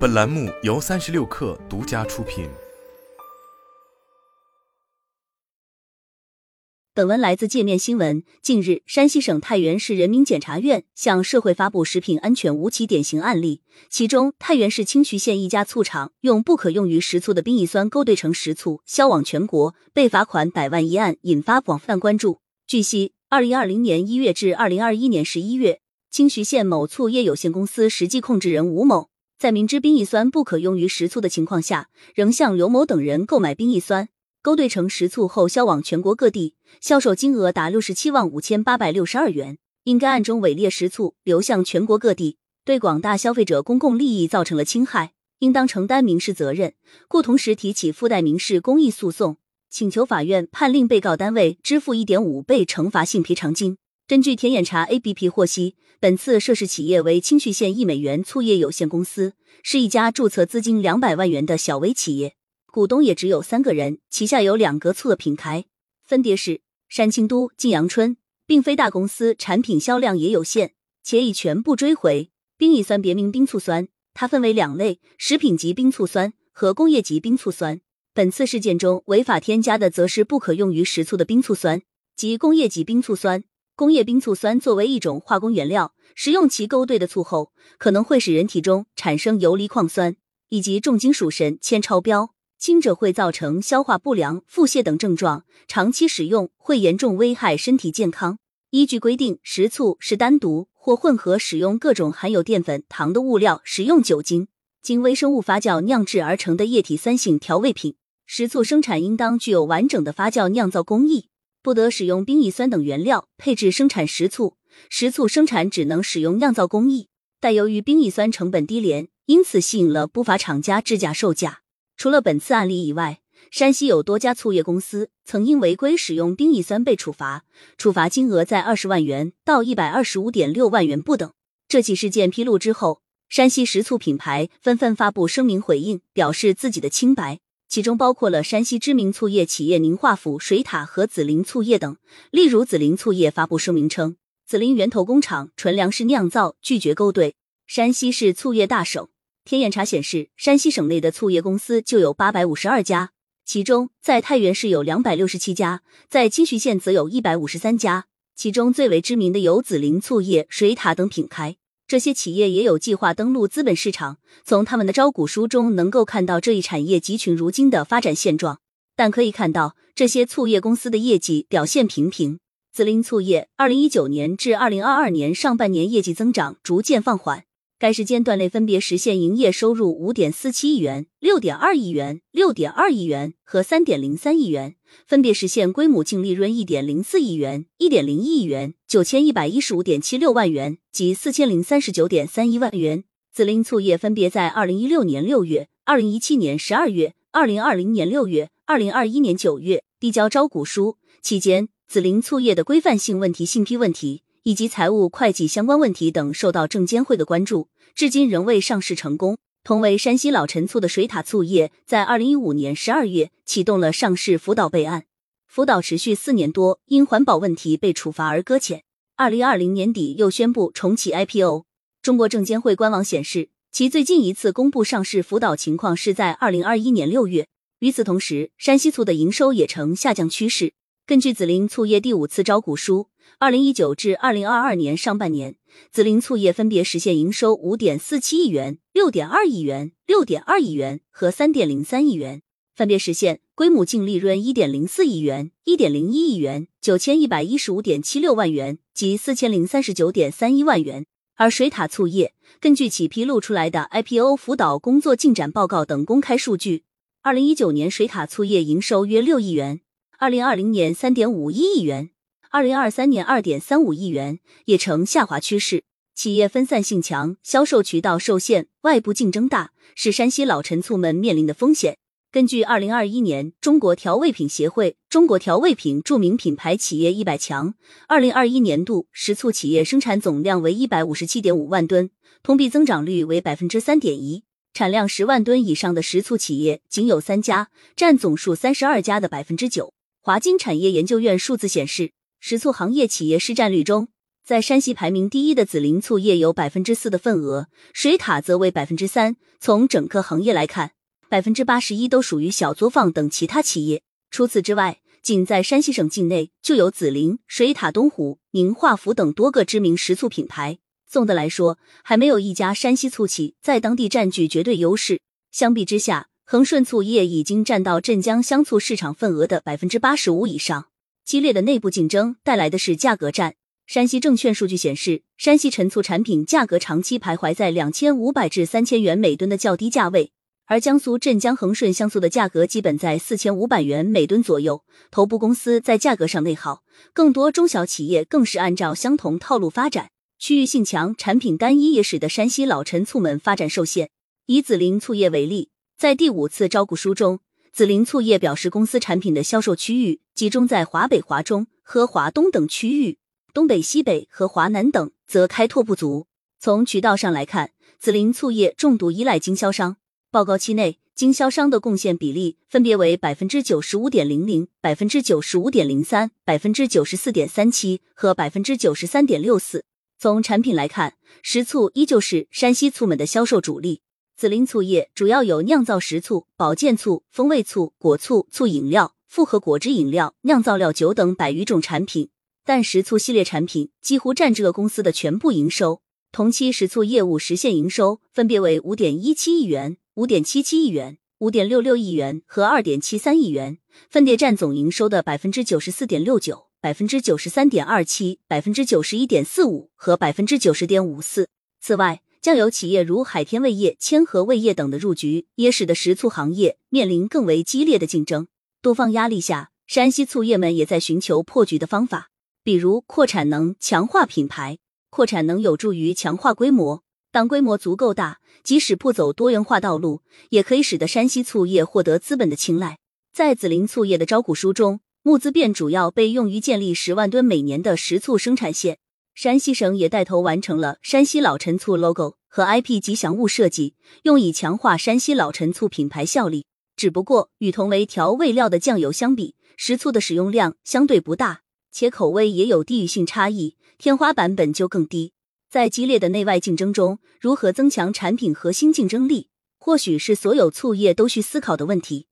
本栏目由三十六氪独家出品。本文来自界面新闻。近日，山西省太原市人民检察院向社会发布食品安全无期典型案例，其中太原市清徐县一家醋厂用不可用于食醋的冰乙酸勾兑成食醋，销往全国，被罚款百万一案引发广泛关注。据悉，二零二零年一月至二零二一年十一月，清徐县某醋业有限公司实际控制人吴某。在明知冰乙酸不可用于食醋的情况下，仍向刘某等人购买冰乙酸，勾兑成食醋后销往全国各地，销售金额达六十七万五千八百六十二元。因该案中伪劣食醋流向全国各地，对广大消费者公共利益造成了侵害，应当承担民事责任，故同时提起附带民事公益诉讼，请求法院判令被告单位支付一点五倍惩罚性赔偿金。根据天眼查 APP 获悉，本次涉事企业为清徐县一美元醋业有限公司，是一家注册资金两百万元的小微企业，股东也只有三个人，旗下有两个醋的品牌，分别是山清都、晋阳春，并非大公司，产品销量也有限，且已全部追回。冰乙酸别名冰醋酸，它分为两类：食品级冰醋酸和工业级冰醋酸。本次事件中违法添加的，则是不可用于食醋的冰醋酸及工业级冰醋酸。工业冰醋酸作为一种化工原料，食用其勾兑的醋后，可能会使人体中产生游离矿酸以及重金属砷铅超标，轻者会造成消化不良、腹泻等症状，长期使用会严重危害身体健康。依据规定，食醋是单独或混合使用各种含有淀粉、糖的物料，使用酒精，经微生物发酵酿制而成的液体酸性调味品。食醋生产应当具有完整的发酵酿造工艺。不得使用冰乙酸等原料配置生产食醋，食醋生产只能使用酿造工艺。但由于冰乙酸成本低廉，因此吸引了不法厂家制假售假。除了本次案例以外，山西有多家醋业公司曾因违规使用冰乙酸被处罚，处罚金额在二十万元到一百二十五点六万元不等。这起事件披露之后，山西食醋品牌纷纷发布声明回应，表示自己的清白。其中包括了山西知名醋业企业宁化府水塔和紫林醋业等。例如，紫林醋业发布声明称，紫林源头工厂纯粮食酿造，拒绝勾兑。山西是醋业大省，天眼查显示，山西省内的醋业公司就有八百五十二家，其中在太原市有两百六十七家，在清徐县则有一百五十三家，其中最为知名的有紫林醋业、水塔等品牌。这些企业也有计划登陆资本市场，从他们的招股书中能够看到这一产业集群如今的发展现状。但可以看到，这些醋业公司的业绩表现平平。紫林醋业二零一九年至二零二二年上半年业绩增长逐渐放缓，该时间段内分别实现营业收入五点四七亿元、六点二亿元、六点二亿元和三点零三亿元。分别实现归母净利润一点零四亿元、一点零亿元、九千一百一十五点七六万元及四千零三十九点三一万元。紫林醋业分别在二零一六年六月、二零一七年十二月、二零二零年六月、二零二一年九月递交招股书，期间紫林醋业的规范性问题、信批问题以及财务会计相关问题等受到证监会的关注，至今仍未上市成功。同为山西老陈醋的水塔醋业，在二零一五年十二月启动了上市辅导备案，辅导持续四年多，因环保问题被处罚而搁浅。二零二零年底又宣布重启 IPO。中国证监会官网显示，其最近一次公布上市辅导情况是在二零二一年六月。与此同时，山西醋的营收也呈下降趋势。根据紫林醋业第五次招股书。二零一九至二零二二年上半年，紫林醋业分别实现营收五点四七亿元、六点二亿元、六点二亿元和三点零三亿元，分别实现归母净利润一点零四亿元、一点零一亿元、九千一百一十五点七六万元及四千零三十九点三一万元。而水塔醋业根据其披露出来的 IPO 辅导工作进展报告等公开数据，二零一九年水塔醋业营收约六亿元，二零二零年三点五一亿元。二零二三年二点三五亿元也呈下滑趋势，企业分散性强，销售渠道受限，外部竞争大，是山西老陈醋们面临的风险。根据二零二一年中国调味品协会中国调味品著名品牌企业一百强，二零二一年度食醋企业生产总量为一百五十七点五万吨，同比增长率为百分之三点一，产量十万吨以上的食醋企业仅有三家，占总数三十二家的百分之九。华金产业研究院数字显示。食醋行业企业市占率中，在山西排名第一的紫林醋业有百分之四的份额，水塔则为百分之三。从整个行业来看，百分之八十一都属于小作坊等其他企业。除此之外，仅在山西省境内就有紫林、水塔、东湖、宁化府等多个知名食醋品牌。总的来说，还没有一家山西醋企在当地占据绝对优势。相比之下，恒顺醋业已经占到镇江香醋市场份额的百分之八十五以上。激烈的内部竞争带来的是价格战。山西证券数据显示，山西陈醋产品价格长期徘徊在两千五百至三千元每吨的较低价位，而江苏镇江恒顺香醋的价格基本在四千五百元每吨左右。头部公司在价格上内耗，更多中小企业更是按照相同套路发展，区域性强、产品单一，也使得山西老陈醋们发展受限。以紫林醋业为例，在第五次招股书中。紫林醋业表示，公司产品的销售区域集中在华北、华中和华东等区域，东北、西北和华南等则开拓不足。从渠道上来看，紫林醋业重度依赖经销商。报告期内，经销商的贡献比例分别为百分之九十五点零零、百分之九十五点零三、百分之九十四点三七和百分之九十三点六四。从产品来看，食醋依旧是山西醋们的销售主力。紫菱醋业主要有酿造食醋、保健醋、风味醋、果醋、醋饮料、复合果汁饮料、酿造料酒等百余种产品，但食醋系列产品几乎占这个公司的全部营收。同期食醋业务实现营收分别为五点一七亿元、五点七七亿元、五点六六亿元和二点七三亿元，分别占总营收的百分之九十四点六九、百分之九十三点二七、百分之九十一点四五和百分之九十点五四。此外，将有企业如海天味业、千和味业等的入局，也使得食醋行业面临更为激烈的竞争。多方压力下，山西醋业们也在寻求破局的方法，比如扩产能、强化品牌。扩产能有助于强化规模，当规模足够大，即使不走多元化道路，也可以使得山西醋业获得资本的青睐。在紫林醋业的招股书中，募资便主要被用于建立十万吨每年的食醋生产线。山西省也带头完成了山西老陈醋 logo 和 IP 吉祥物设计，用以强化山西老陈醋品牌效力。只不过，与同为调味料的酱油相比，食醋的使用量相对不大，且口味也有地域性差异，天花板本就更低。在激烈的内外竞争中，如何增强产品核心竞争力，或许是所有醋业都需思考的问题。